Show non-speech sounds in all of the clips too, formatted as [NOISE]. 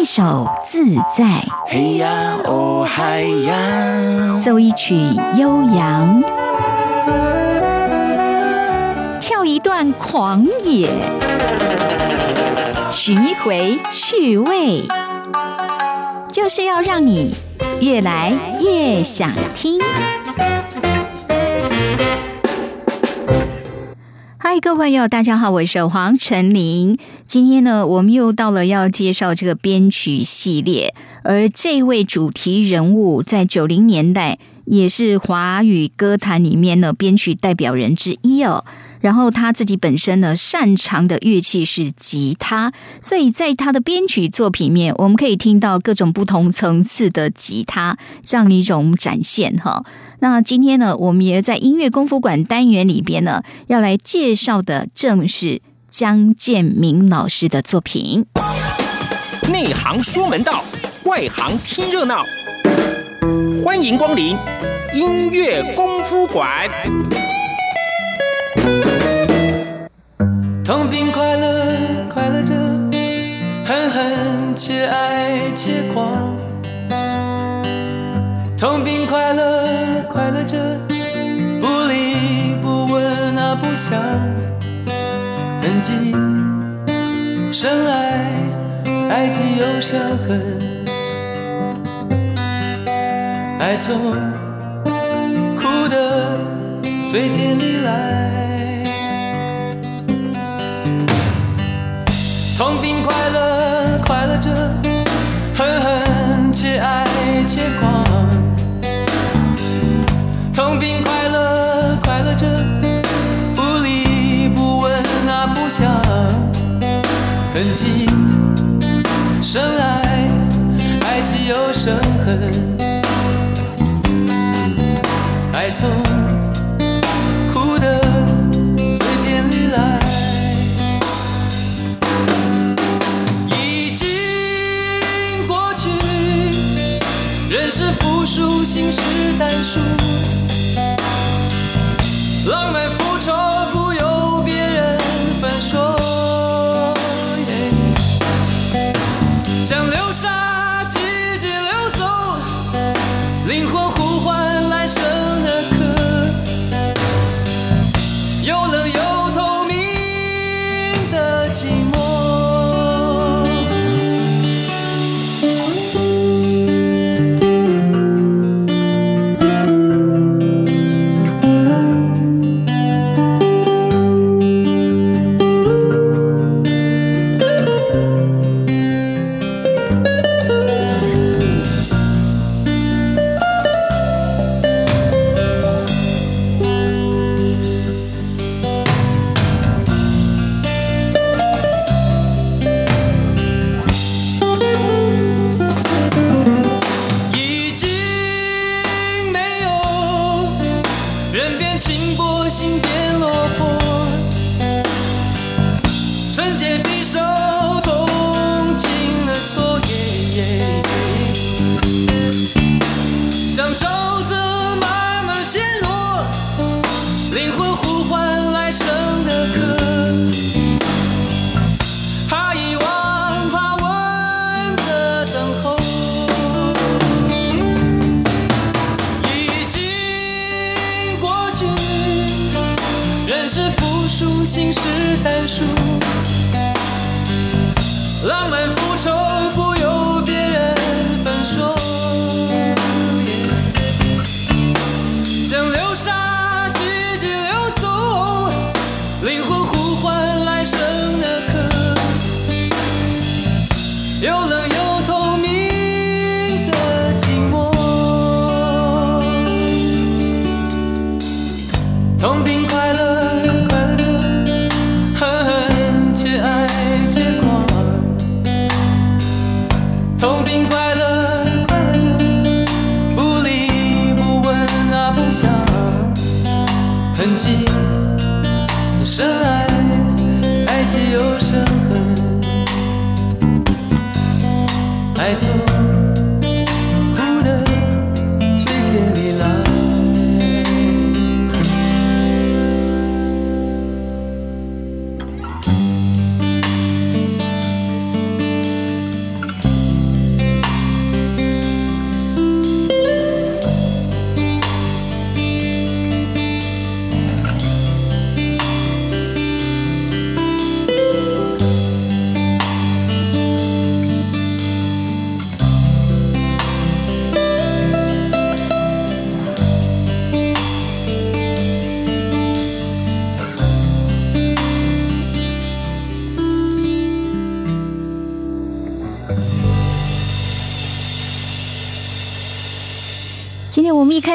一首自在，嘿呀哦嗨呀，奏一曲悠扬，跳一段狂野，寻一回趣味，就是要让你越来越想听。嗨，各位朋友，大家好，我是黄晨林。今天呢，我们又到了要介绍这个编曲系列，而这位主题人物在九零年代也是华语歌坛里面呢编曲代表人之一哦。然后他自己本身呢，擅长的乐器是吉他，所以在他的编曲作品面，我们可以听到各种不同层次的吉他这样一种展现哈。那今天呢，我们也在音乐功夫馆单元里边呢，要来介绍的正是江建明老师的作品。内行说门道，外行听热闹，欢迎光临音乐功夫馆。痛并快乐，快乐着，恨恨且爱且狂。痛并快乐，快乐着，不离不问啊不想。痕迹深爱，爱既有伤痕，爱从哭的最甜里来。痛并快乐，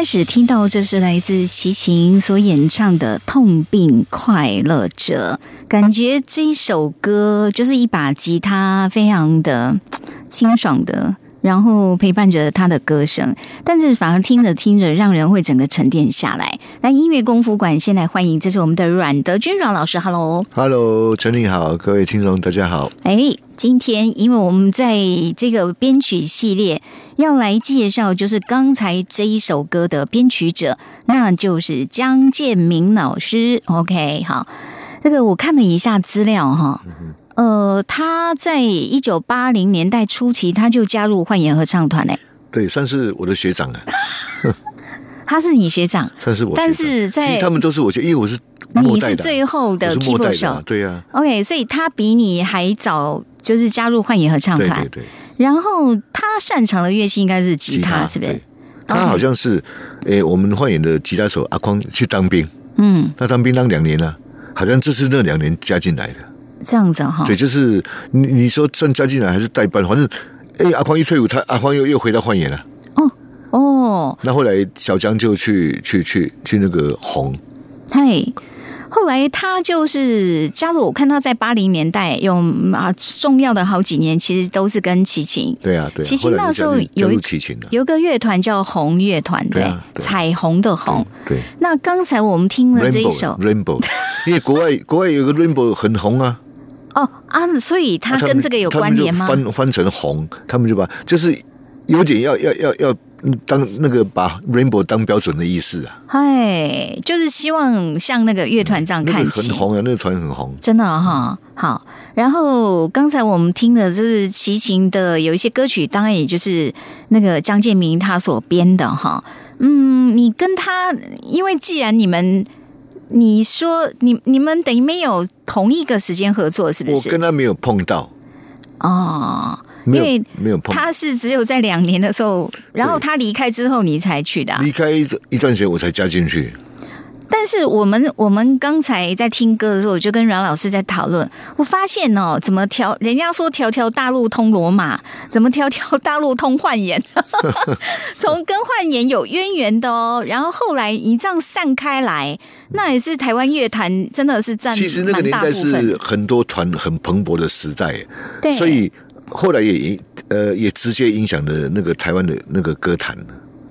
开始听到，这是来自齐秦所演唱的《痛并快乐着》，感觉这一首歌就是一把吉他，非常的清爽的。然后陪伴着他的歌声，但是反而听着听着，让人会整个沉淀下来。那，音乐功夫馆，先来欢迎，这是我们的阮德军阮老师，Hello，Hello，陈丽好，各位听众大家好。哎，今天因为我们在这个编曲系列要来介绍，就是刚才这一首歌的编曲者，那就是江建明老师。OK，好，这个我看了一下资料哈。呃，他在一九八零年代初期，他就加入幻言合唱团嘞。对，算是我的学长啊。[LAUGHS] 他是你学长，算是我。但是在他们都是我学，因为我是你是最后的 keyboard 手，对呀。OK，所以他比你还早，就是加入幻影合唱团。对对。然后他擅长的乐器应该是吉他，是不是？他好像是诶，我们幻影的吉他手阿匡去当兵，嗯，他当兵当两年了，好像这是那两年加进来的。这样子哈，对，就是你你说算加进来还是代班，反正哎，阿匡一退伍，他阿匡又又回到幻影了。哦哦，那后来小江就去去去去那个红，嗨。后来他就是加入，我看他在八零年代有啊重要的好几年，其实都是跟齐秦。对啊，对。齐秦那时候有一齐秦有个乐团叫红乐团，对，彩虹的红。对。那刚才我们听了这一首 Rainbow，因为国外国外有个 Rainbow 很红啊。哦啊，所以他跟这个有关联吗？翻翻成红，他们就把就是有点要要要要。当那个把 Rainbow 当标准的意思啊，嗨，就是希望像那个乐团这样看起，很红啊，那个团很红，真的哈。好，然后刚才我们听的就是齐秦的有一些歌曲，当然也就是那个张建明他所编的哈。嗯，你跟他，因为既然你们，你说你你们等于没有同一个时间合作，是不是？我跟他没有碰到哦。因为没有碰，他是只有在两年的时候，然后他离开之后，你才去的。离开一段时间，我才加进去。但是我们我们刚才在听歌的时候，我就跟阮老师在讨论。我发现哦，怎么条人家说条条大路通罗马，怎么条条大路通幻言？[LAUGHS] 从跟幻言有渊源的哦。然后后来一这样散开来，那也是台湾乐坛真的是占其实那个年代是很多团很蓬勃的时代，对，所以。后来也呃也直接影响了那个台湾的那个歌坛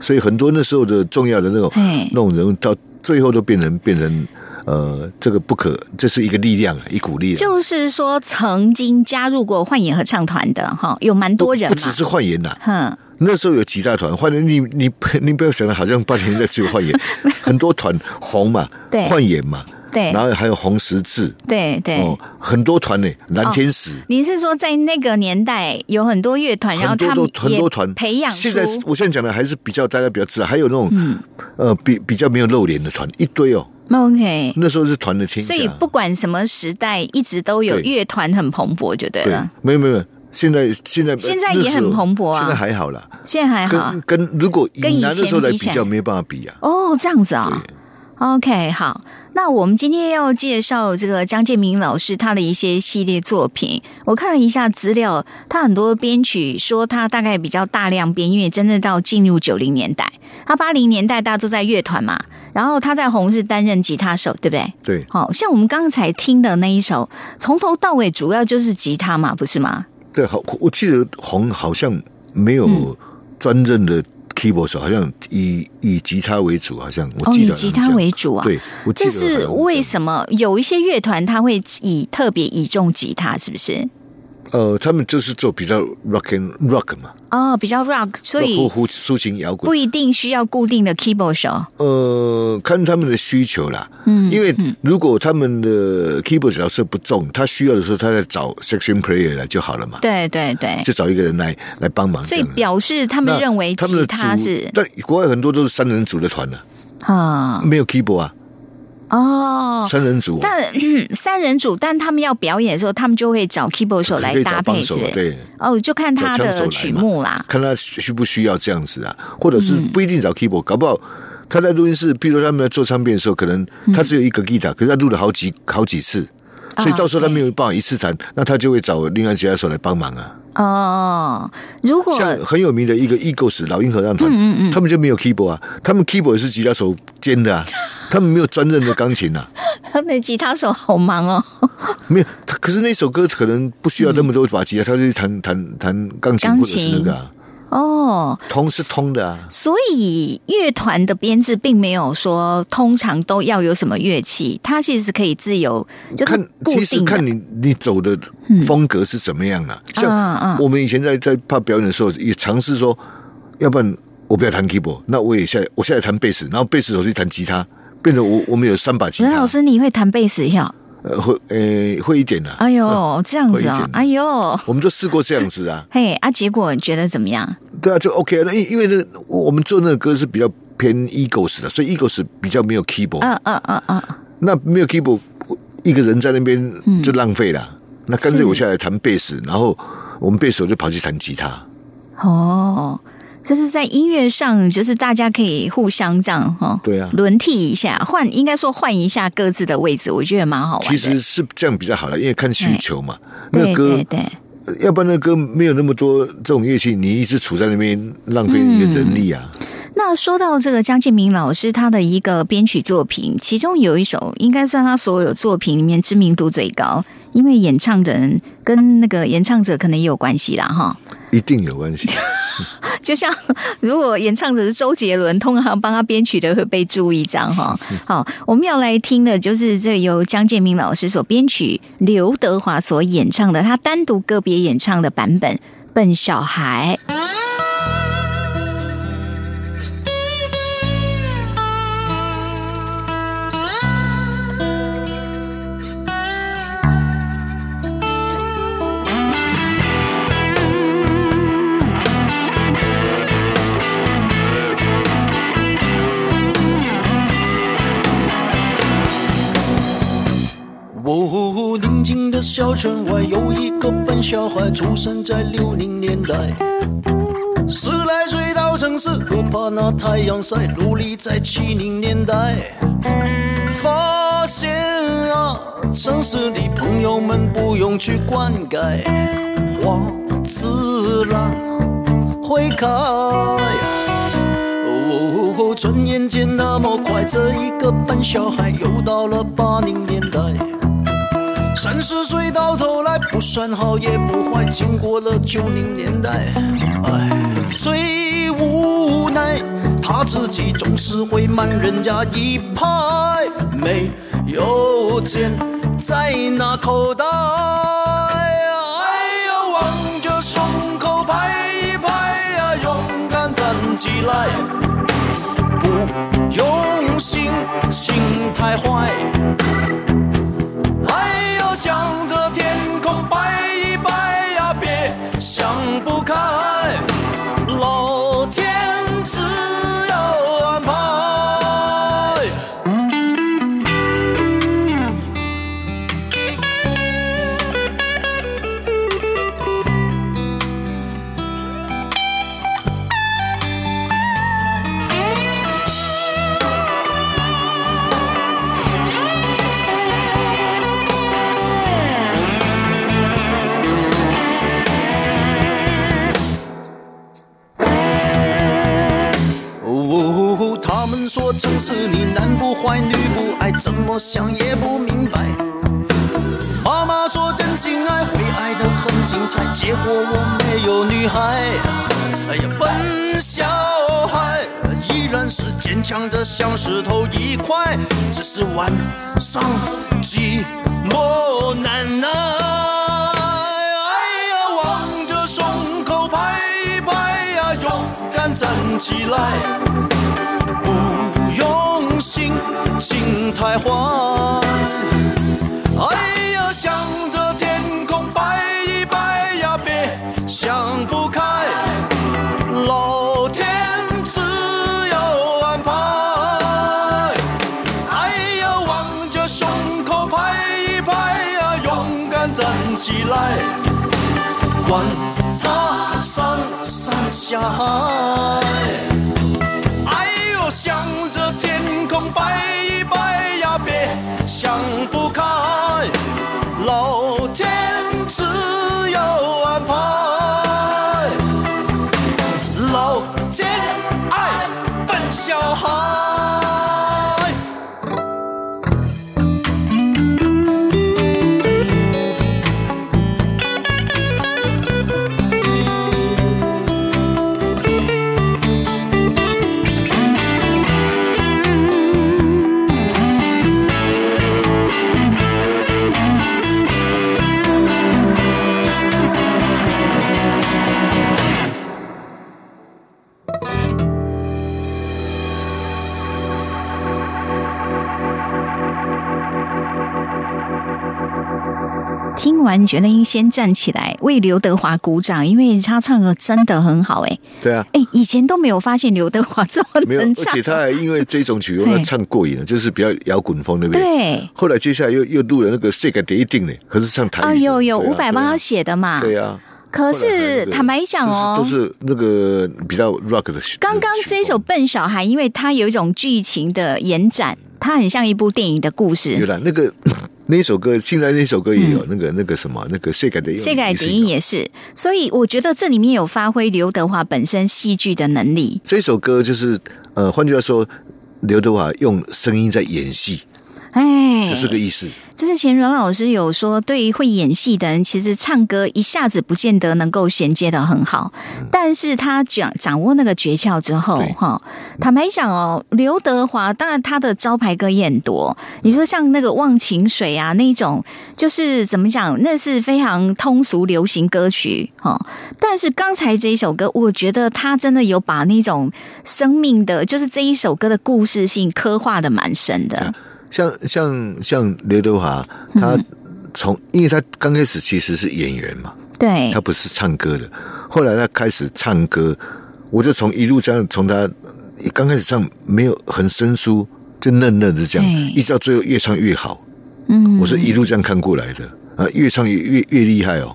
所以很多那时候的重要的那种那种人到最后都变成变成呃这个不可这是一个力量一股力量，就是说曾经加入过幻影合唱团的哈有蛮多人，不只是幻影呐，哼，那时候有几大团，幻影你你你不要想的好像八零年代只有幻影，[LAUGHS] 很多团红嘛，对，幻影嘛。对，然后还有红十字，对对，哦，很多团呢，蓝天使。您是说在那个年代有很多乐团，然后他们很多团培养。现在我现在讲的还是比较大家比较知道，还有那种呃比比较没有露脸的团一堆哦。OK，那时候是团的天下。所以不管什么时代，一直都有乐团很蓬勃，就对了。没有没有，现在现在现在也很蓬勃啊。现在还好了，现在还好。跟跟如果跟以前的时候来比较，没有办法比啊。哦，这样子啊。OK，好，那我们今天要介绍这个张建明老师他的一些系列作品。我看了一下资料，他很多编曲说他大概比较大量编，因为真正到进入九零年代，他八零年代大家都在乐团嘛，然后他在红是担任吉他手，对不对？对，好像我们刚才听的那一首，从头到尾主要就是吉他嘛，不是吗？对，好，我记得红好像没有真正的。Keyboard 手好像以以吉他为主，好像我记得以吉他为主啊。对，这是为什么？有一些乐团他会以特别倚重吉他，是不是？呃，他们就是做比较 rock and rock 嘛。哦，比较 rock，所以抒情摇滚不一定需要固定的 keyboard 手。呃，看他们的需求啦。嗯，因为如果他们的 keyboard 角色不重，他需要的时候，他在找 section player 来就好了嘛。对对对，就找一个人来来帮忙。所以表示他们认为吉他是，但国外很多都是三人组的团呢。啊，没有 keyboard 啊。哦，三人组，但三人组，但他们要表演的时候，他们就会找 keyboard 手来搭配，是对，哦，就看他的曲目啦，看他需不需要这样子啊，或者是不一定找 keyboard，搞不好他在录音室，譬如说他们在做唱片的时候，可能他只有一个 guitar，可是他录了好几好几次，所以到时候他没有办法一次弹，那他就会找另外吉他手来帮忙啊。哦，如果像很有名的一个 Eagles 老鹰合唱团，嗯嗯嗯。他们就没有 keyboard 啊，他们 keyboard 是吉他手兼的啊，[LAUGHS] 他们没有专任的钢琴啊，他们的吉他手好忙哦，没有。可是那首歌可能不需要那么多把吉他，他就弹弹弹钢琴钢或者是那个啊，哦，通是通的啊。所以乐团的编制并没有说通常都要有什么乐器，它其实是可以自由，就是看，固其实。看你你走的风格是怎么样啊。嗯嗯像我们以前在在怕表演的时候，也尝试说，要不然我不要弹 keyboard，那我也下我下来弹贝斯，然后贝斯手去弹吉他，变成我我们有三把吉他。任老师，你会弹贝斯呀？呃，会呃会一点的、哎呦，这样子啊、会一点哎呦，我们就试过这样子啊。嘿 [LAUGHS] 啊，结果你觉得怎么样？对啊，就 OK 啊。那因因为那个我我们做那个歌是比较偏 Eagles 的，所以 Eagles 比较没有 keyboard。嗯嗯嗯嗯，那没有 keyboard，一个人在那边就浪费了。那干脆我下来弹贝斯，然后我们贝斯手就跑去弹吉他。哦，这是在音乐上，就是大家可以互相这样哈，对啊轮替一下，换应该说换一下各自的位置，我觉得蛮好玩。其实是这样比较好了，因为看需求嘛。那歌对，对，要不然那个歌没有那么多这种乐器，你一直处在那边浪费你的人力啊。那说到这个江建明老师他的一个编曲作品，其中有一首应该算他所有作品里面知名度最高，因为演唱的人跟那个演唱者可能也有关系啦，哈。一定有关系。[LAUGHS] 就像如果演唱者是周杰伦，通常帮他编曲的会被注意，这样哈。好，我们要来听的就是这由江建明老师所编曲，刘德华所演唱的，他单独个别演唱的版本《笨小孩》。哦，宁静的小城外有一个笨小孩，出生在六零年代。十来岁到城市，不怕那太阳晒，努力在七零年代。发现啊，城市里朋友们不用去灌溉，花自然会开。哦，转眼间那么快，这一个笨小孩又到了八零年代。三十岁到头来不算好也不坏，经过了九零年代，哎，最无奈他自己总是会慢人家一拍，没有钱在那口袋，哎呀，望着胸口拍一拍呀，勇敢站起来，不用心，心太坏。向着天空拜一拜呀，别想不开，是你男不坏女不爱，怎么想也不明白。妈妈说真心爱会爱得很精彩，结果我没有女孩。哎呀，笨小孩依然是坚强的像石头一块，只是晚上寂寞难耐。哎呀，望着胸口拍一拍呀，勇敢站起来。心，太坏。哎呀，向着天空拜一拜呀，别想不开，老天自有安排。哎呀，望着胸口拍一拍呀，勇敢站起来，管他上山下海。哎呦，向着，拜一拜呀别想不开。听完觉得应先站起来为刘德华鼓掌，因为他唱的真的很好哎。对啊，哎，以前都没有发现刘德华这么能唱，而且他还因为 [LAUGHS] 这种曲风唱过瘾了，就是比较摇滚风，那边对？对。后来接下来又又录了那个《世界第一定》呢，可是唱台语。啊，有有伍佰帮他写的嘛？对呀。可是坦白讲哦，都是那个比较 rock 的。刚刚这首《笨小孩》，因为它有一种剧情的延展，它很像一部电影的故事。有了那个那首歌，现在那首歌也有那个那个什么那个《谁改的谁改的音》也是，所以我觉得这里面有发挥刘德华本身戏剧的能力。这首歌就是呃，换句话说，刘德华用声音在演戏。哎，这是个意思。之前阮老师有说，对于会演戏的人，其实唱歌一下子不见得能够衔接的很好。但是他掌掌握那个诀窍之后，哈，坦白讲哦，刘德华当然他的招牌歌也很多。你说像那个《忘情水》啊，那种就是怎么讲，那是非常通俗流行歌曲哈。但是刚才这一首歌，我觉得他真的有把那种生命的，就是这一首歌的故事性刻画的蛮深的。像像像刘德华，他从因为他刚开始其实是演员嘛，对，他不是唱歌的。后来他开始唱歌，我就从一路这样从他刚开始唱没有很生疏，就嫩嫩的这样，一直到最后越唱越好。嗯，我是一路这样看过来的啊，越唱越越越厉害哦。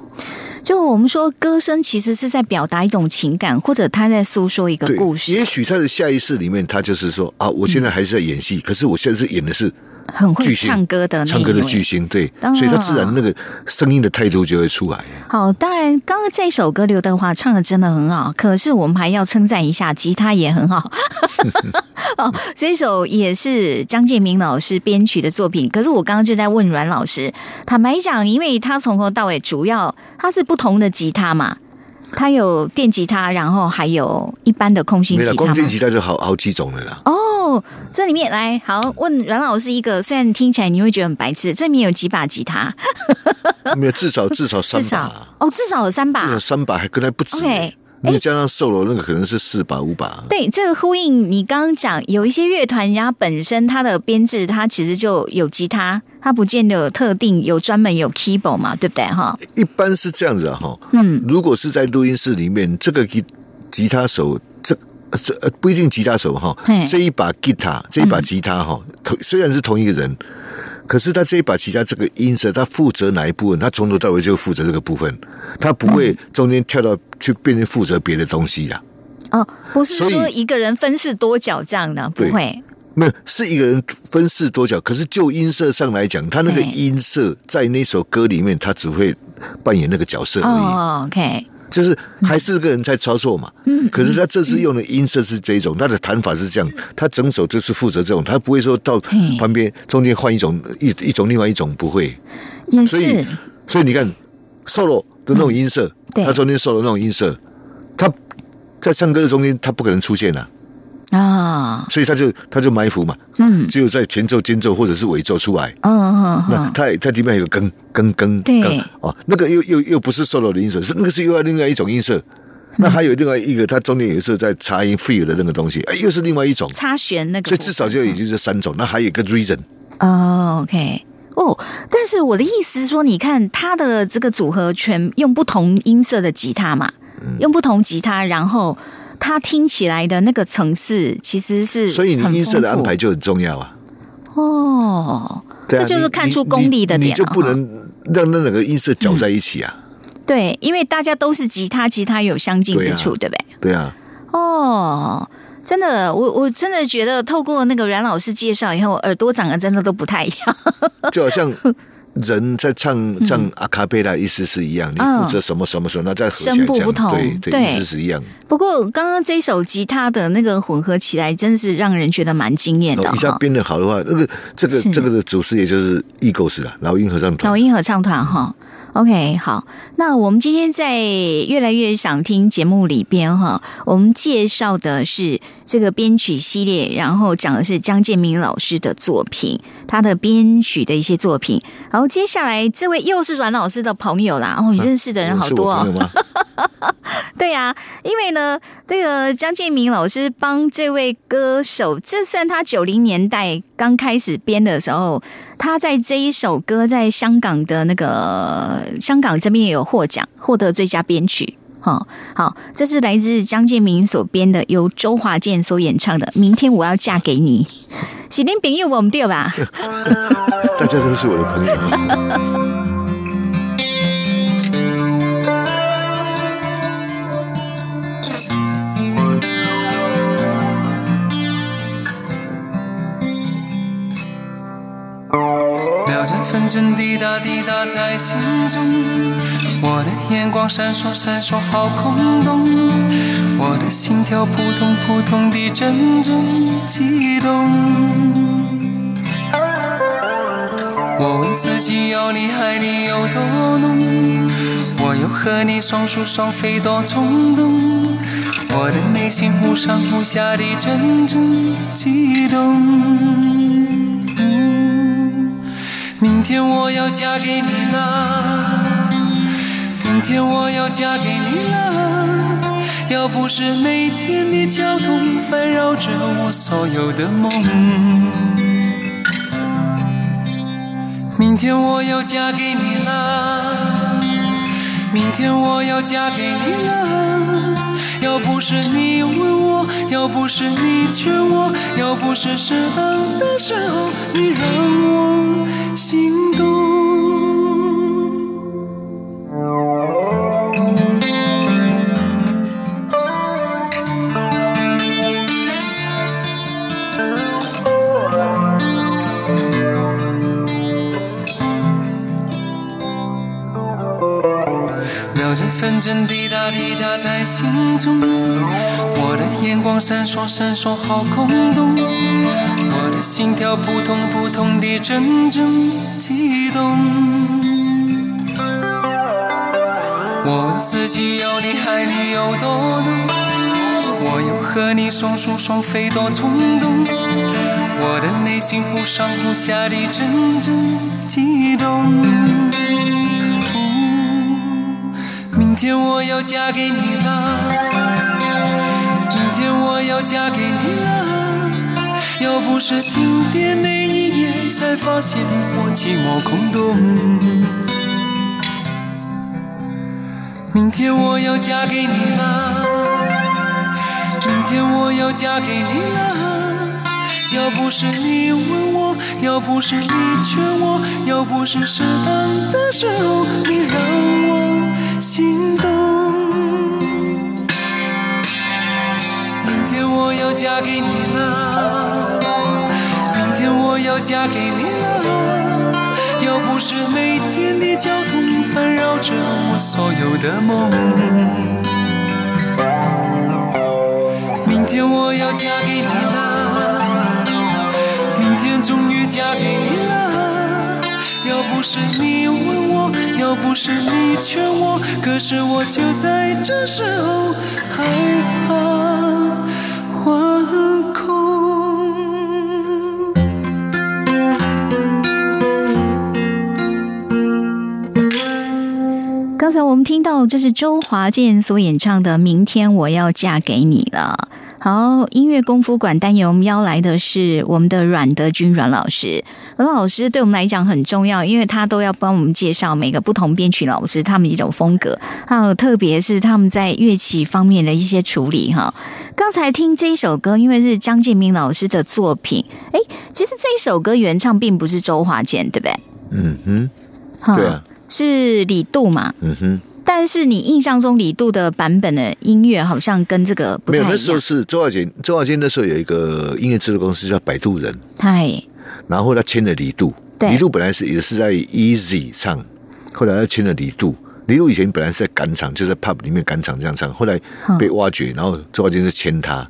就我们说，歌声其实是在表达一种情感，或者他在诉说一个故事。也许他的下意识里面，他就是说啊，我现在还是在演戏，可是我现在是演的是。很会唱歌的，唱歌的巨星，对，所以他自然那个声音的态度就会出来。好，当然，刚刚这首歌刘德华唱的真的很好，可是我们还要称赞一下，吉他也很好。[LAUGHS] 哦，这首也是张建明老师编曲的作品。可是我刚刚就在问阮老师，坦白讲，因为他从头到尾主要他是不同的吉他嘛。它有电吉他，然后还有一般的空心吉他。光电吉他就好好几种的啦。哦，这里面来好问阮老师一个，虽然听起来你会觉得很白痴，这里面有几把吉他？没有，至少至少三把。[LAUGHS] 哦，至少有三把，至少三把还跟他不止。你加上 solo 那个可能是四把五把。对，这个呼应你刚刚讲，有一些乐团，人家本身它的编制，它其实就有吉他，它不见得有特定有专门有 keyboard 嘛，对不对？哈，一般是这样子哈。嗯，如果是在录音室里面，这个吉吉他手，这这不一定吉他手哈，这一把吉他，这一把吉他哈，同虽然是同一个人。可是他这一把吉他这个音色，他负责哪一部分？他从头到尾就负责这个部分，他不会中间跳到去变成负责别的东西的。哦，不是说一个人分饰多角这样的，不会，没有是一个人分饰多角。可是就音色上来讲，他那个音色在那首歌里面，他只会扮演那个角色而已。OK。就是还是个人在操作嘛，嗯，可是他这次用的音色是这种，他的弹法是这样，他整首就是负责这种，他不会说到旁边中间换一种一一种另外一种不会，所以所以你看 solo 的那种音色，他中间 solo 那种音色，他在唱歌的中间他不可能出现了。啊，所以他就他就埋伏嘛，嗯，只有在前奏、间奏或者是尾奏出来，嗯嗯，那他他里面有更更更对。哦，那个又又又不是 solo 的音色，是那个是又要另外一种音色，那还有另外一个，它中间也是在插音 feel 的那个东西，哎，又是另外一种。插弦那个，所以至少就已经是三种，那还有一个 reason 哦，OK。哦，但是我的意思是说，你看它的这个组合全用不同音色的吉他嘛，用不同吉他，然后。它听起来的那个层次其实是，所以你音色的安排就很重要啊。哦，这就是看出功力的点，你就不能让那两个音色搅在一起啊。对，因为大家都是吉他，吉他有相近之处，对不对？对啊。哦，真的，我我真的觉得透过那个阮老师介绍以后，耳朵长得真的都不太一样，[LAUGHS] 就好像。人在唱唱阿卡贝拉，意思是一样。你负责什么什么什么，那在声部不同，对对，意思是一样。不过刚刚这首吉他的那个混合起来，真的是让人觉得蛮惊艳的。一下编的好的话，那个这个这个的主师也就是异构式的老鹰合唱团。老鹰合唱团哈。OK，好，那我们今天在越来越想听节目里边哈，我们介绍的是这个编曲系列，然后讲的是江建明老师的作品，他的编曲的一些作品。然后接下来这位又是阮老师的朋友啦，哦，你认识的人好多哦。[LAUGHS] 对对呀，因为呢，这个江建明老师帮这位歌手，这算他九零年代刚开始编的时候，他在这一首歌在香港的那个香港这边也有获奖，获得最佳编曲。好，好，这是来自江建明所编的，由周华健所演唱的《明天我要嫁给你》。喜林朋友，我们对吧？[LAUGHS] 大家都是我的朋友。[LAUGHS] 纷争滴答滴答在心中，我的眼光闪烁闪烁好空洞，我的心跳扑通扑通地阵阵悸动。我问自己要你爱你有多浓，我又和你双宿双飞多冲动，我的内心忽上忽下地阵阵悸动。明天我要嫁给你了，明天我要嫁给你了。要不是每天的交通烦扰着我所有的梦，明天我要嫁给你了，明天我要嫁给你了。要不是你问我，要不是你劝我，要不是适当的时候你让我。心动。针分针滴答滴答在心中，我的眼光闪烁闪烁好空洞。我的心跳扑通扑通地阵阵悸动。我问自己要你爱你有多浓，我要和你双宿双飞多冲动。我的内心忽上忽下地阵阵悸动。天我要嫁给你了，明天我要嫁给你了。要不是停电那一夜，才发现我寂寞空洞。明天我要嫁给你了，明天我要嫁给你了。要不是你问我，要不是你劝我，要不是适当的时候你让我心动。明天我要嫁给你了。要嫁给你了，要不是每天的交通烦扰着我所有的梦。明天我要嫁给你了，明天终于嫁给你了。要不是你我，要不是你劝我，可是我就在这时候害怕惶恐。刚才我们听到这是周华健所演唱的《明天我要嫁给你了》。好，音乐功夫馆单元我们邀来的是我们的阮德军阮老师。阮老师对我们来讲很重要，因为他都要帮我们介绍每个不同编曲老师他们一种风格，还有特别是他们在乐器方面的一些处理。哈，刚才听这一首歌，因为是张建明老师的作品，哎，其实这一首歌原唱并不是周华健，对不对？嗯哼，对啊。是李杜嘛？嗯哼。但是你印象中李杜的版本的音乐好像跟这个不太一样。没有，那时候是周华健。周华健那时候有一个音乐制作公司叫摆渡人。嗨。然后他签了李杜。对。李杜本来是也是在 Easy 唱，后来他签了李杜。李杜以前本来是在赶场，就在 Pub 里面赶场这样唱，后来被挖掘，然后周华健就签他。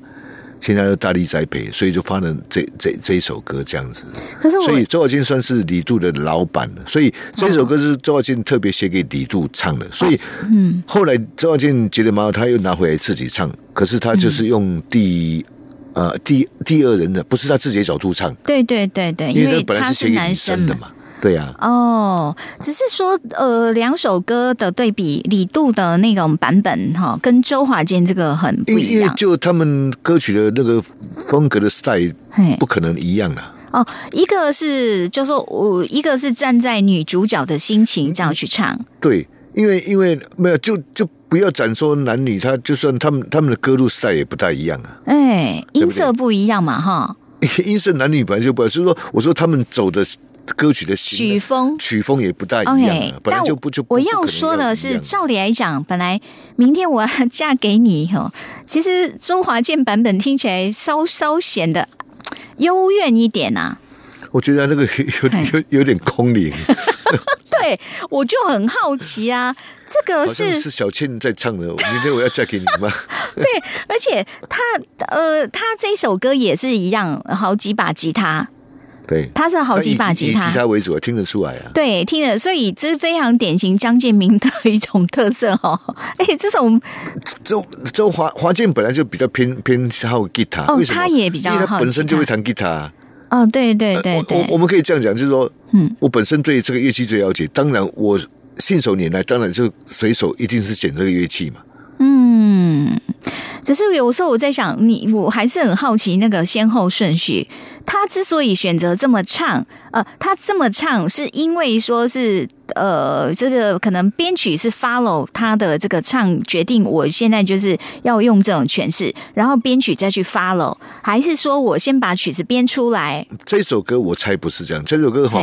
现在又大力栽培，所以就发了这这这一首歌这样子。可是，所以周华健算是李杜的老板了。所以这首歌是周华健特别写给李杜唱的。所以，嗯，后来周华健觉得蛮好，他又拿回来自己唱。可是他就是用第呃第第二人的，不是他自己的角度唱。对对对对，因为本来是写给男生的嘛。对呀。哦，只是说呃，两首歌的对比，李杜的那种版本哈，跟周华健这个很不一样。就他们歌曲的那个风格的 style，不可能一样啊。哦，一个是就说我一个是站在女主角的心情这样去唱。对，因为因为没有就就不要讲说男女，他就算他们他们的歌路 style 也不太一样啊。哎，音色不一样嘛，哈。[LAUGHS] 音色男女本来就不，就是说我说他们走的歌曲的曲风曲风也不大一样。本来就不就我要说的是，照理来讲，本来明天我要嫁给你哈，[LAUGHS] 其实周华健版本听起来稍稍显得。幽怨一点呐，我觉得那个 [LAUGHS] 有有有点空灵。[LAUGHS] 对，我就很好奇啊，这个是是小倩在唱的。明天我要嫁给你吗？对，而且他呃，他这首歌也是一样，好几把吉他。对，他是好几把吉他，以吉他为主，听得出来啊。对，听得，所以这是非常典型江建明的一种特色哦。[LAUGHS] 哎，这种周周华华健本来就比较偏偏好吉他，哦，他也比较，因为他本身就会弹吉他。哦，对对对对，我我们可以这样讲，就是说，嗯，我本身对这个乐器最了解，当然我信手拈来，当然就随手一定是选这个乐器嘛。嗯，只是有时候我在想，你我还是很好奇那个先后顺序。他之所以选择这么唱，呃，他这么唱是因为说是呃，这个可能编曲是 follow 他的这个唱决定，我现在就是要用这种诠释，然后编曲再去 follow，还是说我先把曲子编出来？这首歌我猜不是这样，这首歌哈，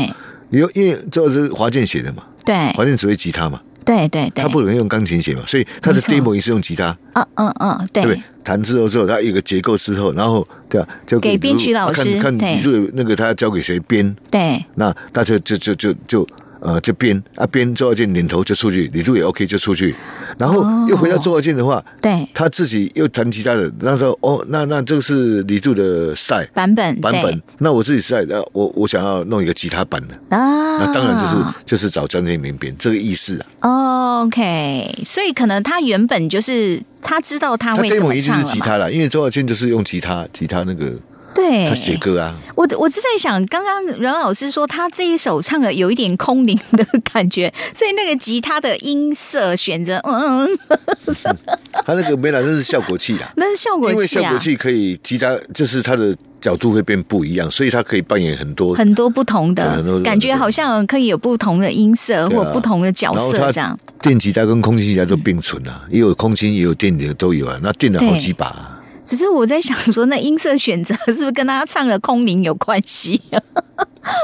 因因为这是华健写的嘛，对，华健只会吉他嘛。对对对，他不能用钢琴写嘛，所以他的 demo 也是用吉他。嗯嗯嗯，对对？弹之后之后，他有个结构之后，然后对啊，交给编曲老师看看，就那个他要交给谁编？对，那他就就就就就。呃，就编啊编周华健领头就出去，李路也 OK 就出去，然后又回到周华健的话，对，他自己又弹吉他的，那时候哦，那那这个是李杜的 style 版本版本，那我自己 style，我我想要弄一个吉他版的。啊，那当然就是就是找张建明编这个意思啊。OK，所以可能他原本就是他知道他会怎么唱是吉他了，因为周华健就是用吉他吉他那个。对，他写歌啊，我我是在想，刚刚阮老师说他这一首唱的有一点空灵的感觉，所以那个吉他的音色选择，嗯，[LAUGHS] 他那个没来，那是效果器啦，[LAUGHS] 那是效果器，因为效果器可以吉他，就是它的角度会变不一样，所以它可以扮演很多很多不同的感觉，好像可以有不同的音色或不同的角色这样。电吉他跟空气吉他都并存啊，也有空心也有电的都有啊，那电了好几把。只是我在想说，那音色选择是不是跟他唱的空灵有关系？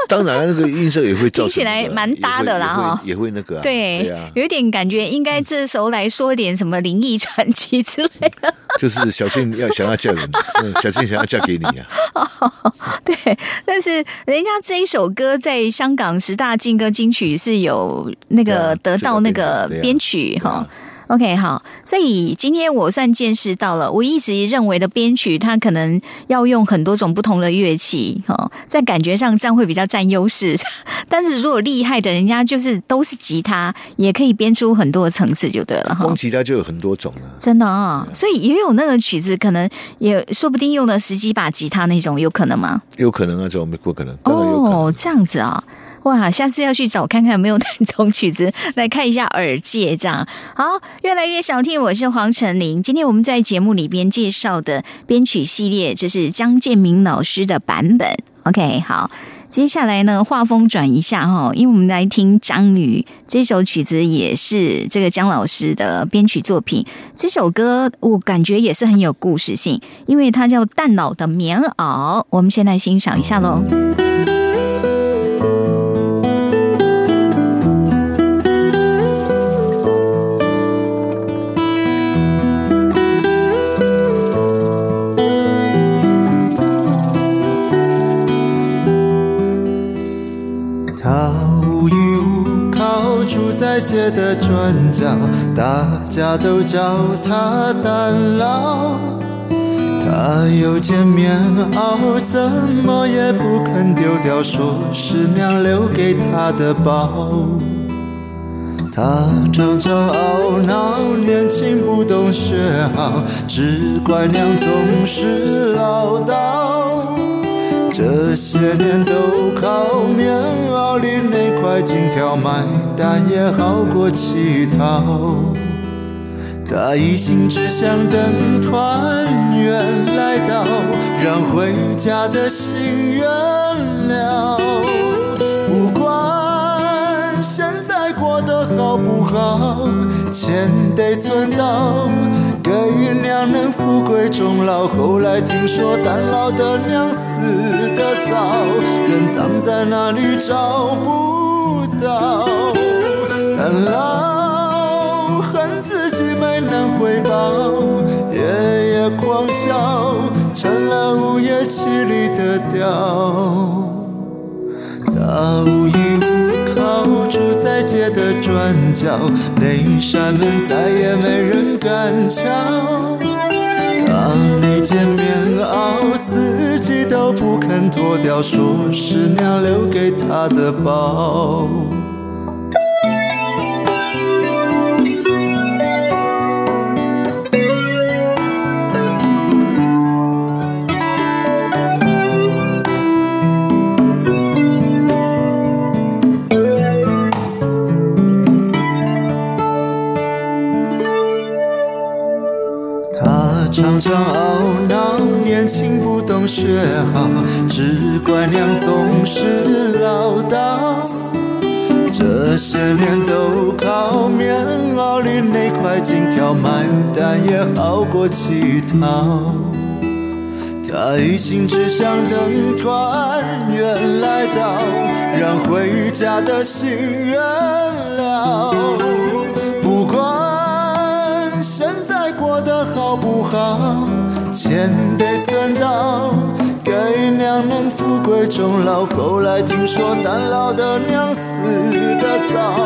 当然，那个音色也会听起来蛮搭的啦，哈，也会那个对，有点感觉，应该这时候来说点什么灵异传奇之类的。就是小倩要想要嫁人，[LAUGHS] 小倩想要嫁给你啊。[LAUGHS] 对，但是人家这一首歌在香港十大劲歌金曲是有那个得到那个编曲哈。OK，好，所以今天我算见识到了，我一直认为的编曲，它可能要用很多种不同的乐器，哦，在感觉上这样会比较占优势。[LAUGHS] 但是如果厉害的人家就是都是吉他，也可以编出很多的层次就对了。光吉他就有很多种了，真的啊，所以也有那个曲子，可能也说不定用了十几把吉他那种，有可能吗？有可能啊，这种不可能。哦，这样子啊。哇，下次要去找看看有没有那种曲子 [LAUGHS] 来看一下耳界，这样好，越来越想听。我是黄晨林，今天我们在节目里边介绍的编曲系列，这是江建明老师的版本。OK，好，接下来呢，画风转一下哈，因为我们来听张宇这首曲子，也是这个江老师的编曲作品。这首歌我感觉也是很有故事性，因为它叫《蛋脑的棉袄》。我们先来欣赏一下喽。在街的转角，大家都叫他蛋老。他有件棉袄，怎么也不肯丢掉，说是娘留给他的宝。他常常懊恼，年轻不懂学好，只怪娘总是唠叨。这些年都靠棉袄里那块金条买单，也好过乞讨。他一心只想等团圆来到，让回家的心圆了。不管现在过得好不好，钱得存到，给娘能富贵终老。后来听说单老的娘死得早，人葬在哪里找不到，单老恨自己。没能回报，夜夜狂笑，成了午夜凄厉的调。他无依无，街的转角，那扇门再也没人敢敲。当你见棉袄，四季都不肯脱掉，说是娘留给他的宝。常常懊恼，年轻不懂学好，只怪娘总是唠叨。这些年都靠棉袄里那块金条买单，也好过乞讨。他一心只想等团圆来到，让回家的心圆了。好不好，钱得存到，给娘能富贵终老。后来听说单老的娘死得早，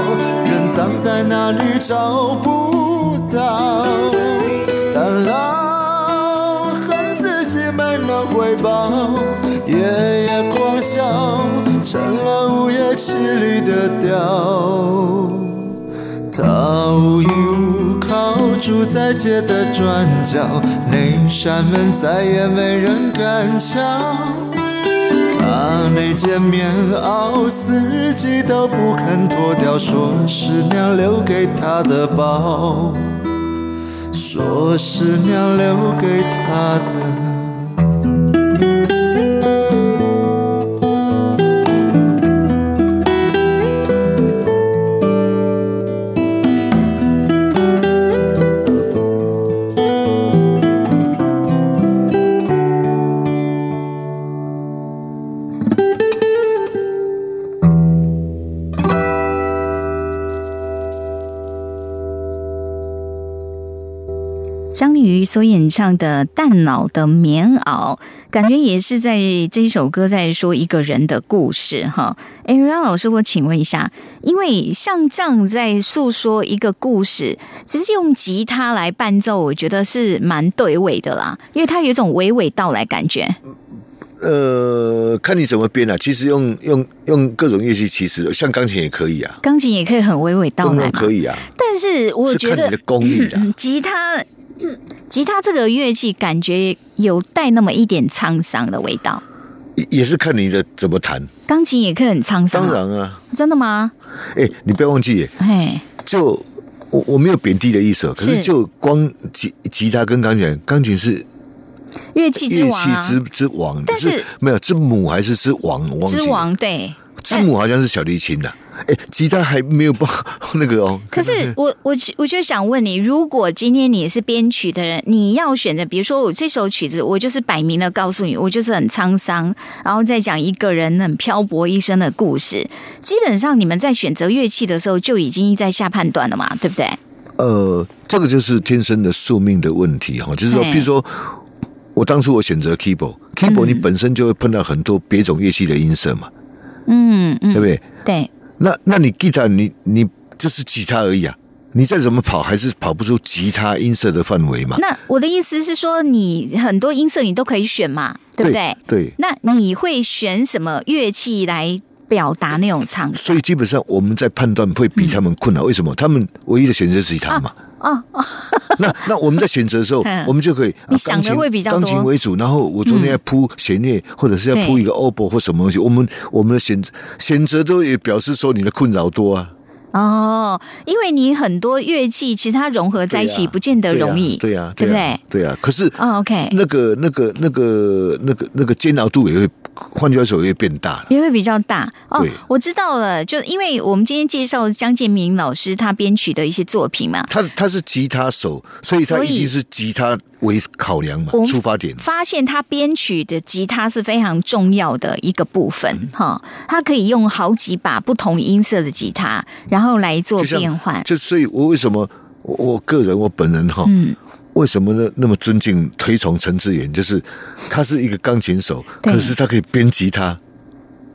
人葬在哪里找不到，单老恨自己没能回报，夜夜狂笑，成了午夜凄厉的调。他无依无靠，住在街的转角，那扇门再也没人敢敲。他那件棉袄，四季都不肯脱掉，说是娘留给他的宝，说是娘留给他的。所演唱的《蛋老的棉袄》，感觉也是在这一首歌在说一个人的故事哈。哎，让老师，我请问一下，因为像这样在诉说一个故事，其实用吉他来伴奏，我觉得是蛮对味的啦，因为它有一种娓娓道来感觉。呃，看你怎么编啊。其实用用用各种乐器，其实像钢琴也可以啊，钢琴也可以很娓娓道来，可以啊。但是我觉得你的功力啊，[LAUGHS] 吉他。吉他这个乐器感觉有带那么一点沧桑的味道，也也是看你的怎么弹。钢琴也可以很沧桑，当然啊，真的吗？哎，你不要忘记，哎，就我我没有贬低的意思，可是就光吉吉他跟钢琴，钢琴是乐器之王，乐器之之王，但是没有之母还是之王？之王对，之母好像是小提琴的。哎，吉他还没有报 [LAUGHS] 那个哦。可是我我我就想问你，如果今天你是编曲的人，你要选择，比如说我这首曲子，我就是摆明了告诉你，我就是很沧桑，然后再讲一个人很漂泊一生的故事。基本上你们在选择乐器的时候就已经在下判断了嘛，对不对？呃，这个就是天生的宿命的问题哈，就是说，比如说我当初我选择 keyboard，keyboard 你本身就会碰到很多别种乐器的音色嘛，嗯嗯，对不对？对。那那你吉他，你你这是吉他而已啊！你再怎么跑，还是跑不出吉他音色的范围嘛？那我的意思是说，你很多音色你都可以选嘛，对不对？对。那你会选什么乐器来表达那种唱？所以基本上我们在判断会比他们困难。为什么？他们唯一的选择是吉他嘛。哦哦，那那我们在选择的时候 [LAUGHS] 嗯，我们就可以，啊你想的钢琴会比较多。钢琴为主，然后我昨天要铺弦乐，或者是要铺一个 oboe 或什么东西。我们我们的选选择都也表示说你的困扰多啊，哦，因为你很多乐器其实它融合在一起，不见得容易，对呀，对不啊对？对啊，可是哦，OK，那个那个那个那个那个煎熬度也会，换句话说也会变大了。也会比较大哦对。我知道了，就因为我们今天介绍江建明老师他编曲的一些作品嘛，他他是吉他手，所以他一定是吉他为考量嘛出发点。发现他编曲的吉他是非常重要的一个部分嗯哈，他可以用好几把不同音色的吉他，然后来做变换。就所以，我为什么我我个人我本人哈，嗯，为什么呢那么尊敬推崇陈志远？就是他是一个钢琴手，可是他可以编吉他。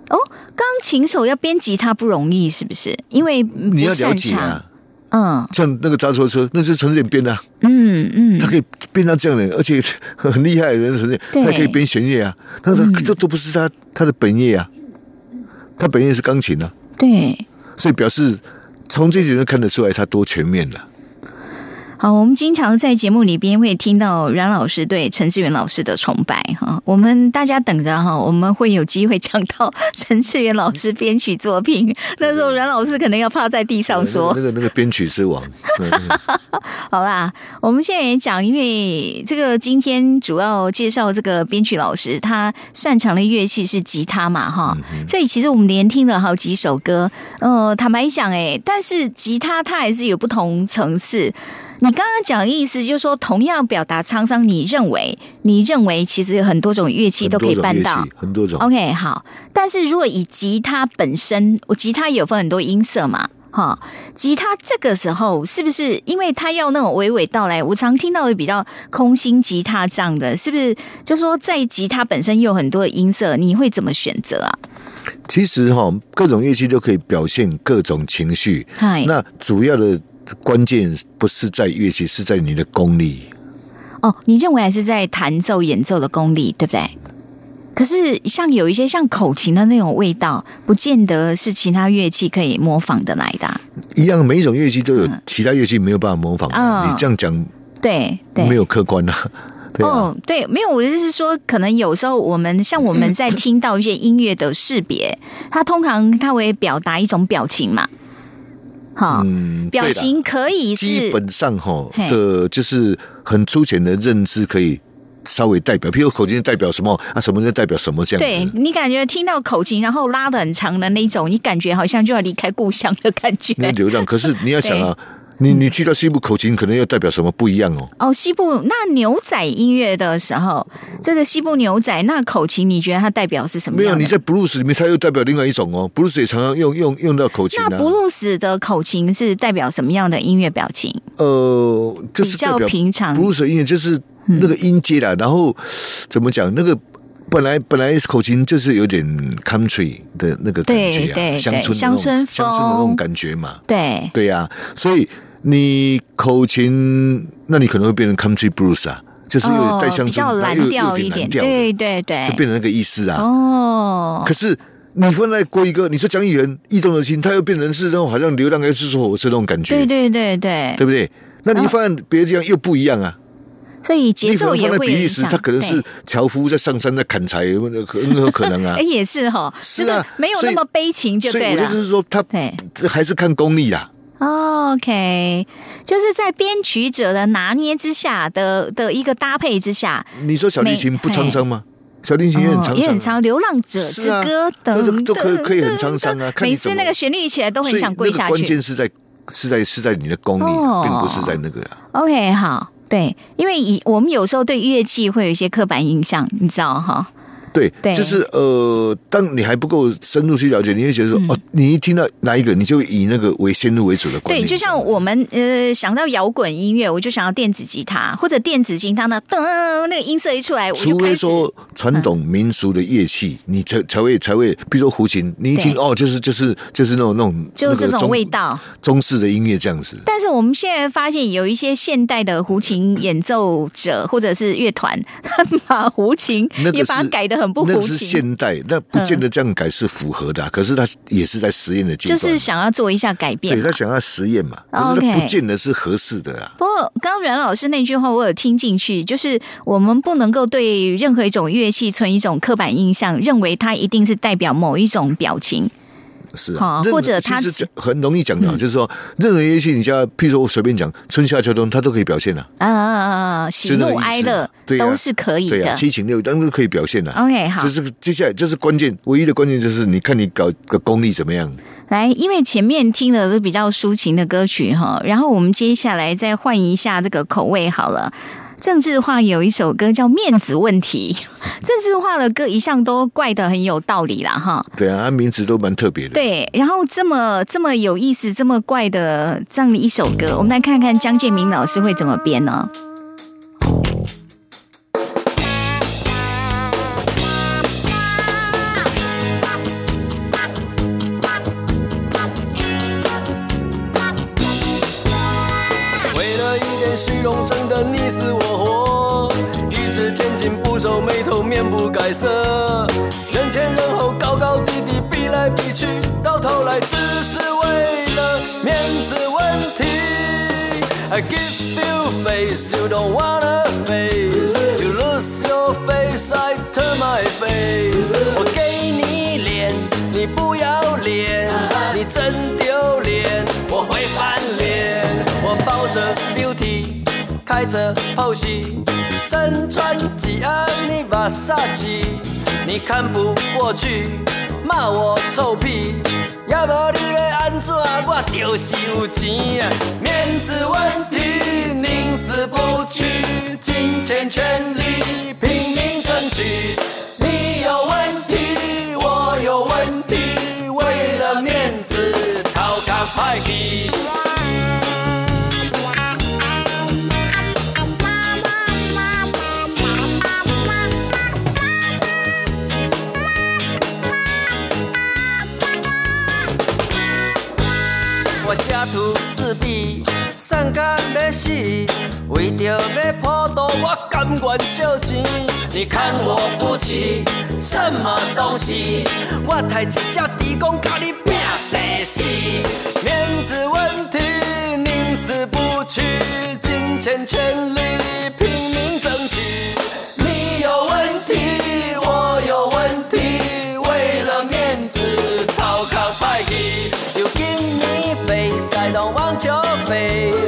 哦，钢琴手要编吉他不容易，是不是？因为你要了。解啊，嗯。像那个渣车车，那是陈志远编的、啊，嗯嗯。他，可以编到这样的，而且 [LAUGHS] 很厉害的人，陈志远对。他可以编弦乐啊，他说嗯。这都不是他他的本业啊，他本业是钢琴啊，对。所以表示从这几人看得出来他多全面了。好，我们经常在节目里边会听到阮老师对陈志远老师的崇拜哈，我们大家等着哈，我们会有机会讲到陈志远老师编曲作品，那时候阮老师可能要趴在地上说。那，个那个编曲之王，[LAUGHS] 好啦，我们现在也讲，因为这个今天主要介绍这个编曲老师，他擅长的乐器是吉他嘛，哈，所以其实我们连听了好几首歌，呃，坦白讲，哎，但是吉他它还是有不同层次。你刚刚讲的意思就是说，同样表达沧桑，你认为，你认为其实有很多种乐器都可以办到，。很多种。OK，好。但是如果以吉他本身，我吉他有分很多音色嘛，哈，吉他这个时候是不是因为它要那种娓娓道来？我常听到的比较空心吉他这样的，是不是？就说在吉他本身有很多的音色，你会怎么选择啊？其实哈，各种乐器都可以表现各种情绪。嗨，那主要的关键不是在乐器，是在你的功力。哦，你认为还是在弹奏演奏的功力，对不对？可是像有一些像口琴的那种味道，不见得是其他乐器可以模仿的来的啊、一样，每一种乐器都有其他乐器没有办法模仿的。嗯你这样讲对对，没有客观啊。[LAUGHS] 对啊，哦，对，没有，我的意思是说，可能有时候我们像我们在听到一些音乐的识别，它通常它会表达一种表情嘛，好、嗯，表情可以基本上哈的，就是很粗浅的认知可以稍微代表，譬如口琴代表什么啊，什么就代表什么这样。对你感觉听到口琴，然后拉的很长的那种，你感觉好像就要离开故乡的感觉。那流量，可是你要想啊，[LAUGHS] 你你去到西部口琴，可能要代表什么不一样哦。哦，西部那牛仔音乐的时候，这个西部牛仔那口琴，你觉得它代表是什么没有？你在布鲁斯里面，它又代表另外一种哦。布鲁斯也常常用用用到口琴啊那。布鲁斯的口琴是代表什么样的音乐表情？呃，就是比较平常布鲁斯的音乐就是那个音阶啦，然后怎么讲那个。本来本来口琴就是有点 country 的那个感觉啊，对对乡村乡村风乡村的那种感觉嘛，对，对呀、所以你口琴，那你可能会变成 country blues 啊，就是有点带乡村，哦比较蓝调一点，有点蓝调对对对就，变成那个意思啊。哦可，是你放在国语歌，你说江艺人异动的心，他又变成是那种好像流浪在制作火车那种感觉，对对对对，对不对？那你放在别的地方又不一样啊。所以节奏也会影响。他可能是樵夫在上山在砍柴，有没有可可能啊哎，？[LAUGHS] 也是哈，就是是啊所以没有那么悲情就所以对了。我就是说，他对还是看功力啦。OK，就是在编曲者的拿捏之下的的一个搭配之下，你说小提琴不沧桑吗？小提琴也很沧桑啊，哦也很长，《流浪者之歌》都等都可以可以很沧桑啊每次那个旋律起来都很想跪下去关键。是在是在是在你的功力，哦并不是在那个啊。OK，好，对，因为以我们有时候对乐器会有一些刻板印象，你知道哈？对，对就是呃，当你还不够深入去了解，你会觉得说，哦，你一听到哪一个，你就以那个为先入为主的观对，就像我们呃想到摇滚音乐，我就想到电子吉他或者电子吉他呢，噔，那个音色一出来，我就除非说传统民俗的乐器，你才才会才会，比如说胡琴，你一听哦，就是就是就是那种那种就是这种味道。中式的音乐这样子。但是我们现在发现有一些现代的胡琴演奏者或者是乐团，他 [LAUGHS] 把胡琴那个也把它改的很很不那是现代，那不见得这样改是符合的。可是他也是在实验的阶段，就是想要做一下改变。对他想要实验嘛，可是不见得是合适的啊。不过，刚刚阮老师那句话我有听进去，就是我们不能够对任何一种乐器存一种刻板印象，认为它一定是代表某一种表情。是啊，或者他其实很容易讲的，就是说任何乐器，你像譬如说我随便讲春夏秋冬，他都可以表现的啊啊啊！喜怒哀乐都是可以的，七情六欲都可以表现的。OK，好，就是接下来就是关键，唯一的关键就是你看你搞个功力怎么样。来，因为前面听的都比较抒情的歌曲哈，然后我们接下来再换一下这个口味好了。政治化有一首歌叫《面子问题》，[LAUGHS] 政治化的歌一向都怪的很有道理啦，哈。对啊，名字都蛮特别的。对，然后这么这么有意思、这么怪的这样的一首歌，我们来看看江建明老师会怎么编呢？面不改色，人前人后高高低低，比来比去，到头来只是为了面子问题。I give you face, you don't wanna face. You lose your face, I turn my face. 我给你脸，你不要脸，你真开着后戏，身穿吉安尼瓦萨奇，你看不过去，骂我臭屁，要不你要安怎？我就是有钱啊！面子问题，宁死不屈，金钱权力拼命争取。你有问题，我有问题，为了面子，逃开派去。壁，善感要死，为着要破肚，我甘愿借钱。你看我不起什么东西，我抬一只地公甲你拼死死。面子问题，宁死不屈，金钱权力拼命争取。你有问题，我有问题，为了面子逃靠派去。I don't want your face. You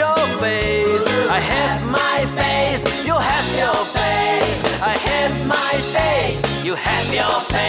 your face, I have my face. You have your face, I have my face. You have your face.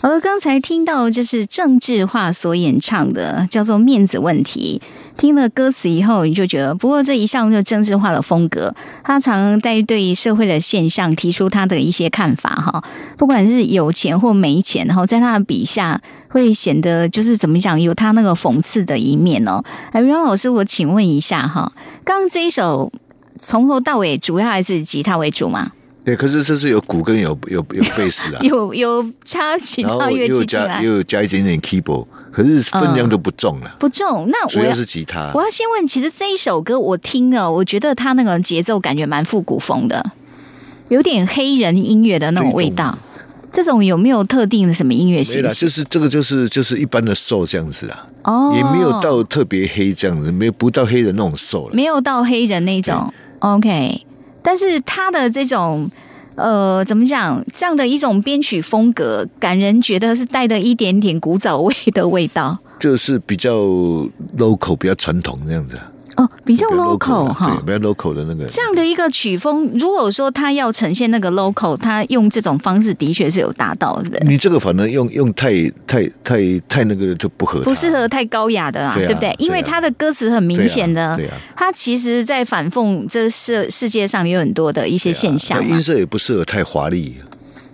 好了，刚才听到就是郑智化所演唱的，叫做《面子问题》。听了歌词以后，你就觉得，不过这一向就政治化的风格，他常在对社会的现象提出他的一些看法哈。不管是有钱或没钱，然后在他的笔下会显得就是怎么讲，有他那个讽刺的一面哦。哎，杨老师，我请问一下哈，刚刚这一首从头到尾主要还是吉他为主吗？对，可是这是有鼓跟有有有贝斯啊，[LAUGHS] 有有插其他乐器进来，又有加一点点 keyboard。可是分量都不重了，不重。那主要是吉他。我要先问，其实这一首歌我听了，我觉得它那个节奏感觉蛮复古风的，有点黑人音乐的那种味道。这种有没有特定的什么音乐没了，形式？就是这个就是就是一般的瘦这样子啊，哦，也没有到特别黑这样子，没有不到黑人那种瘦了。没有到黑人那种。OK，但是他的这种。呃，怎么讲？这样的一种编曲风格，感人觉得是带了一点点古早味的味道，就是比较 local、比较传统这样子。哦，比较 local 哈对，。比较 local 的那个。这样的一个曲风，如果说他要呈现那个 local，他用这种方式的确是有达到的，你这个反正用用太太太太那个就不合它，不适合太高雅的啊，对啊不对？因为他的歌词很明显的，他其实在反讽这世世界上有很多的一些现象音。色也不适合太华丽，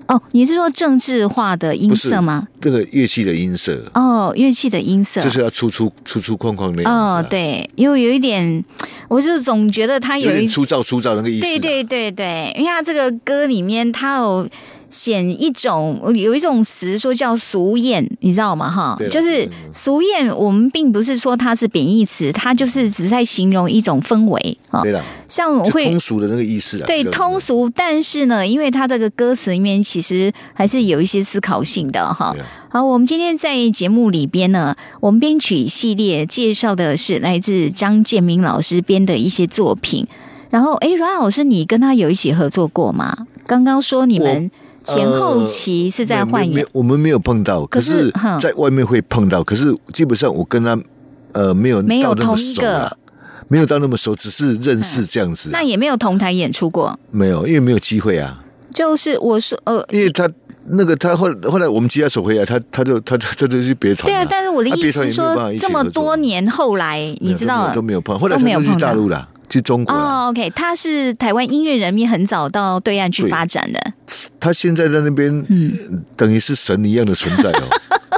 哦，你是说政治化的音色吗？这个乐器的音色哦，乐器的音色，就是要粗粗粗粗框框的样子啊、哦，对，因为有一点，我就总觉得他有有一点粗糙粗糙那个意思啊。对对对对，因为他这个歌里面，他有显一种有一种词说叫俗艳，你知道吗？哈就是嗯俗艳，我们并不是说它是贬义词，它就是只在形容一种氛围啊。对了，像我会通俗的那个意思啊。对通俗，但是呢，因为它这个歌词里面其实还是有一些思考性的哈。好，我们今天在节目里边呢，我们编曲系列介绍的是来自张建明老师编的一些作品。然后，哎，阮老师，你跟他有一起合作过吗？刚刚说你们前后期是在换乐没有，我们没有碰到，可可是在外面会碰到。可是基本上我跟他呃没有没有同一个。熟，没有到那么熟，只是认识这样子啊、那也没有同台演出过。没有，因为没有机会啊。就是我说，呃，因为他那个他后后来我们吉他手回来，他他就他他他就去别团了、对啊，但是我的意思是说这么多年后来，你知道都没有碰，后来都没有他就去大陆了，去中国了。哦，OK，他是台湾音乐人民很早到对岸去对发展的，他现在在那边，嗯等于是神一样的存在哦。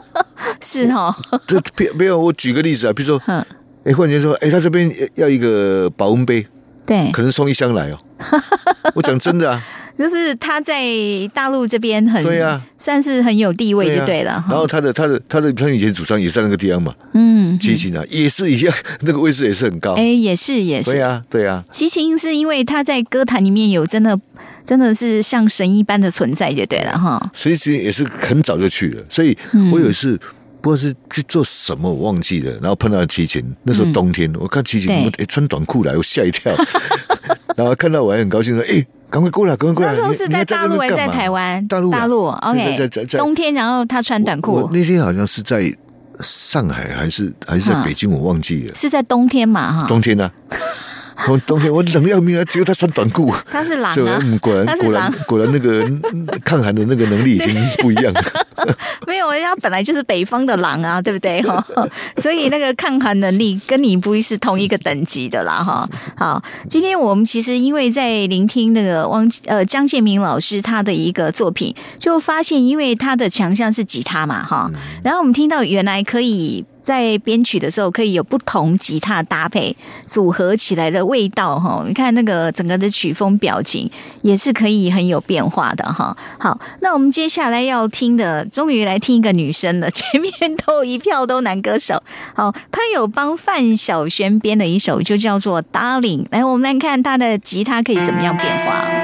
[LAUGHS] 是哦，[LAUGHS] 这别没有，我举个例子啊，比如说，嗯，哎，忽然间说，哎，他这边要一个保温杯，对，可能送一箱来哦。我讲真的啊，就是他在大陆这边很对啊算是很有地位就对了哈。然后他的他的他的他以前祖上也在那个地方嘛，嗯，齐秦啊也是一样，[LAUGHS] 那个位置也是很高。哎，也是也是，对啊，对啊，齐秦是因为他在歌坛里面有真的真的是像神一般的存在就对了哈。所以其实也是很早就去了，所以嗯我有一次。不知道是去做什么，我忘记了。然后碰到齐秦，那时候冬天，我看齐秦嗯对哎穿短裤来，我吓一跳。[LAUGHS] [LAUGHS] 然后看到我还很高兴说：“哎，赶快过来，赶快过来！”那时候是在大陆还是在台湾？大陆啊大陆在在在，OK。在冬天，然后他穿短裤，那天好像是在上海还是还是在北京，我忘记了。是在冬天嘛哈。冬天啊，冬冬天我冷得要命啊，只有他穿短裤，他是狼果然果然果然那个嗯抗寒的那个能力已经不一样了。[LAUGHS] 没有，人家本来就是北方的狼啊，对不对哈？所以那个抗寒能力跟你不是同一个等级的啦哈。好，今天我们其实因为在聆听那个汪呃江建明老师他的一个作品，就发现因为他的强项是吉他嘛哈，然后我们听到原来可以。在编曲的时候，可以有不同吉他搭配组合起来的味道哈。你看那个整个的曲风表情也是可以很有变化的哈。好，那我们接下来要听的，终于来听一个女生了。前面都一票都男歌手，好，她有帮范晓萱编的一首，就叫做《Darling》。来，我们来看她的吉他可以怎么样变化。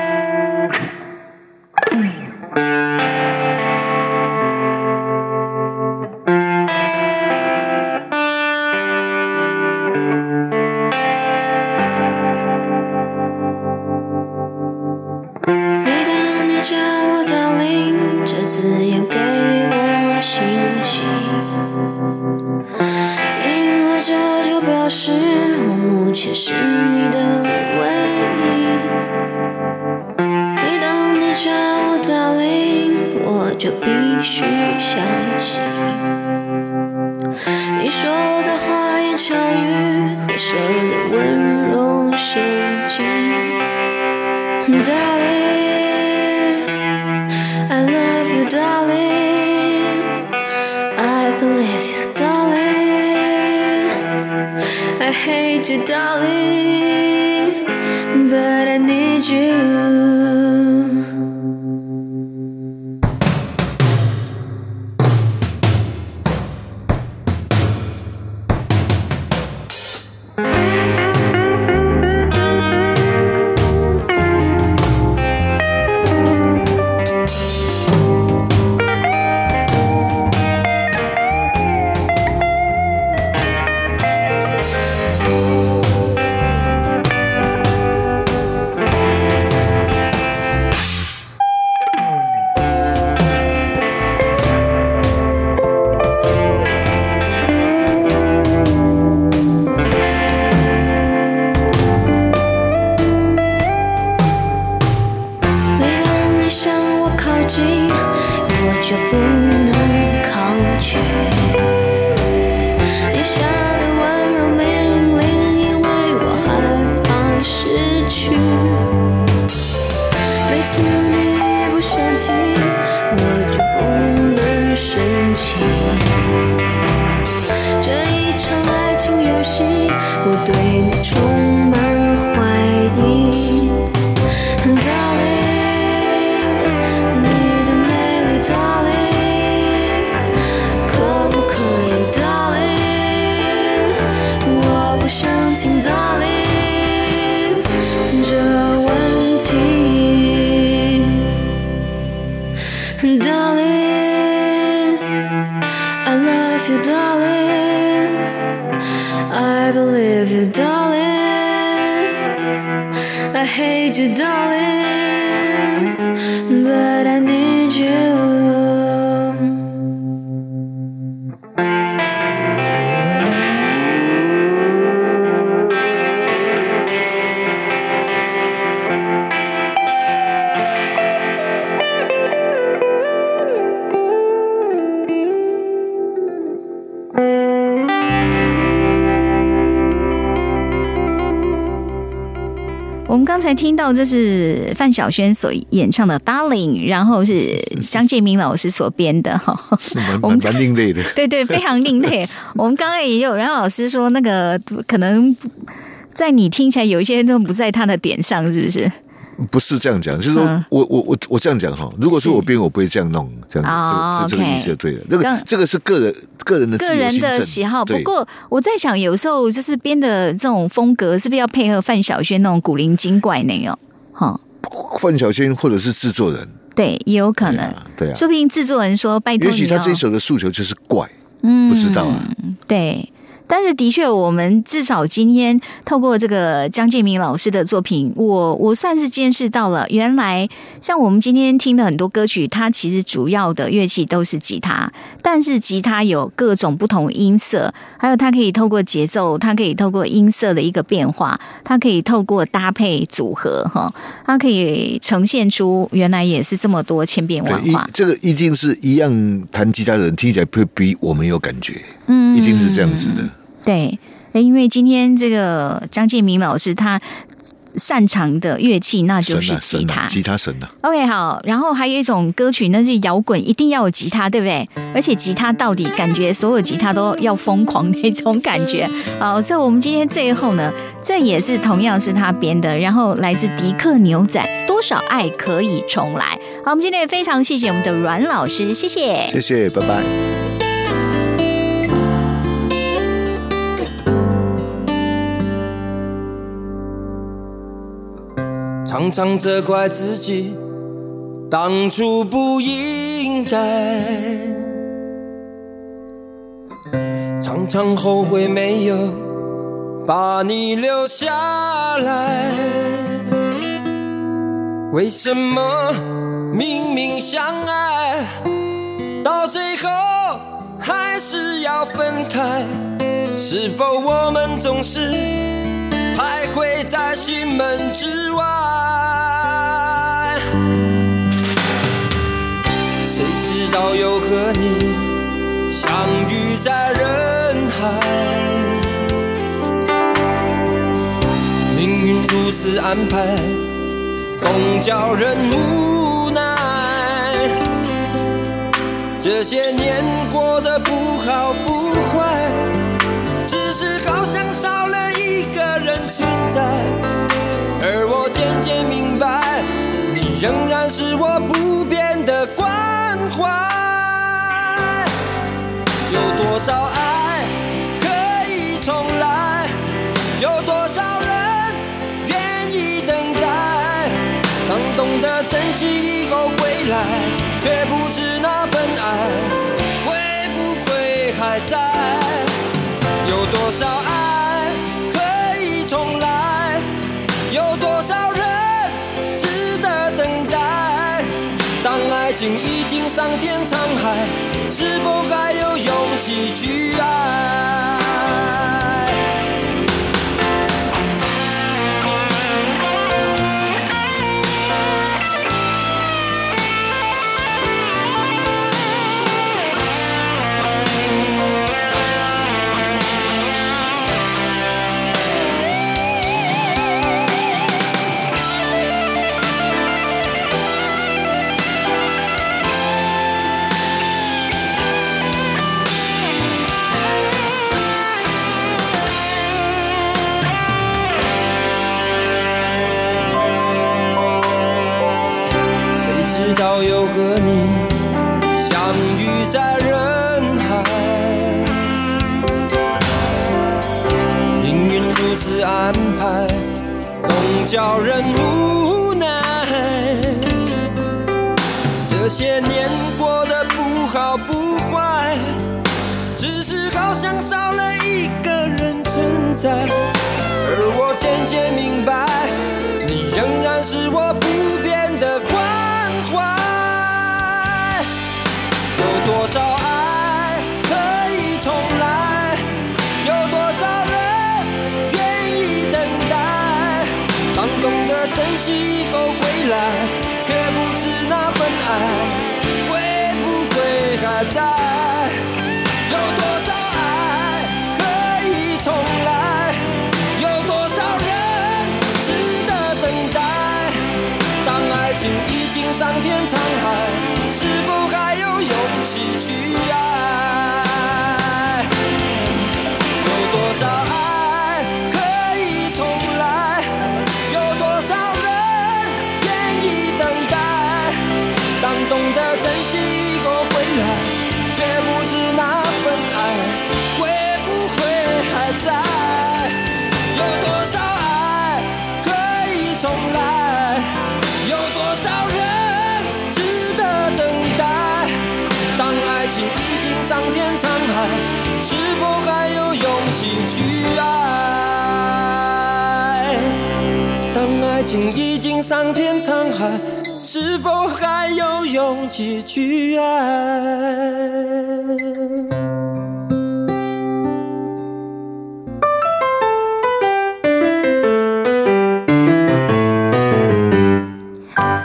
我们刚才听到这是范晓萱所演唱的《Darling》，然后是张建明老师所编的哈。我们蛮蛮另类的。[LAUGHS] 对对，非常另类。[LAUGHS] 我们刚刚也有杨老师说，那个可能在你听起来有一些都不在他的点上，是不是？不是这样讲，就是说嗯我我我我这样讲哈，如果是是我编，我不会这样弄，这样哦这个这这个意思就对了。这个这个是个人个人的自个人的喜好。不过我在想，有时候就是编的这种风格，是不是要配合范晓萱那种古灵精怪那种？哈，范晓萱或者是制作人，对，也有可能。对啊，说不定制作人说：“拜托你、哦。”也许他这一首的诉求就是怪，嗯不知道啊。对，但是的确，我们至少今天透过这个江建明老师的作品，我我算是见识到了，原来像我们今天听的很多歌曲，它其实主要的乐器都是吉他，但是吉他有各种不同音色，还有它可以透过节奏，它可以透过音色的一个变化，它可以透过搭配组合，哈，它可以呈现出原来也是这么多千变万化。这个一定是一样弹吉他的人听起来会比我们有感觉，嗯一定是这样子的。对，诶因为今天这个张建明老师他擅长的乐器那就是吉他。吉他神啊，OK，好，然后还有一种歌曲，那是摇滚，一定要有吉他，对不对？而且吉他到底感觉所有吉他都要疯狂那种感觉。好，所以我们今天最后呢，这也是同样是他编的，然后来自迪克牛仔，《多少爱可以重来》。好，我们今天也非常谢谢我们的阮老师，谢谢。谢谢，拜拜。常常责怪自己当初不应该，常常后悔没有把你留下来。为什么明明相爱，到最后还是要分开？是否我们总是？徘徊在心门之外。谁知道又和你相遇在人海，命运如此安排，总叫人无奈。这些年过得不好不仍然喜剧。情已经桑田沧海，是否还有勇气去爱？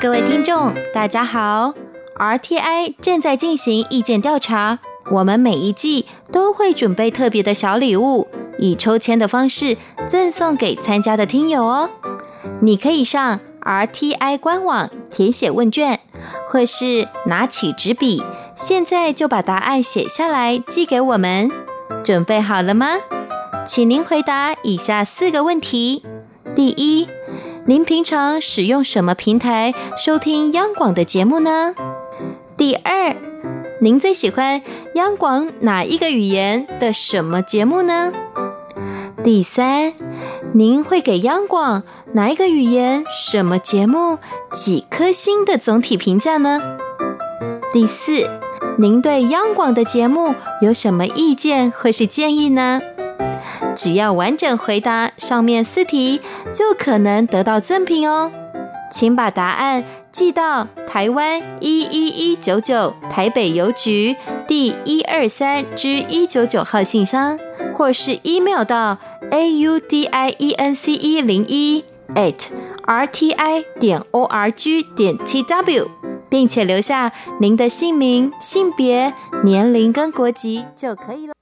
各位听众，大家好！RTI 正在进行意见调查，我们每一季都会准备特别的小礼物，以抽签的方式赠送给参加的听友哦。你可以上 RTI 官网填写问卷，或是拿起纸笔，现在就把答案写下来寄给我们。准备好了吗？请您回答以下四个问题：第一，您平常使用什么平台收听央广的节目呢？第二，您最喜欢央广哪一个语言的什么节目呢？第三，您会给央广哪一个语言、什么节目几颗星的总体评价呢？第四，您对央广的节目有什么意见或是建议呢？只要完整回答上面四题，就可能得到赠品哦。请把答案寄到台湾一一一九九台北邮局第一二三之一九九号信箱，或是 email 到 a u d i e n c e 零一 at r t i 点 o r g 点 t w，并且留下您的姓名、性别、年龄跟国籍就可以了。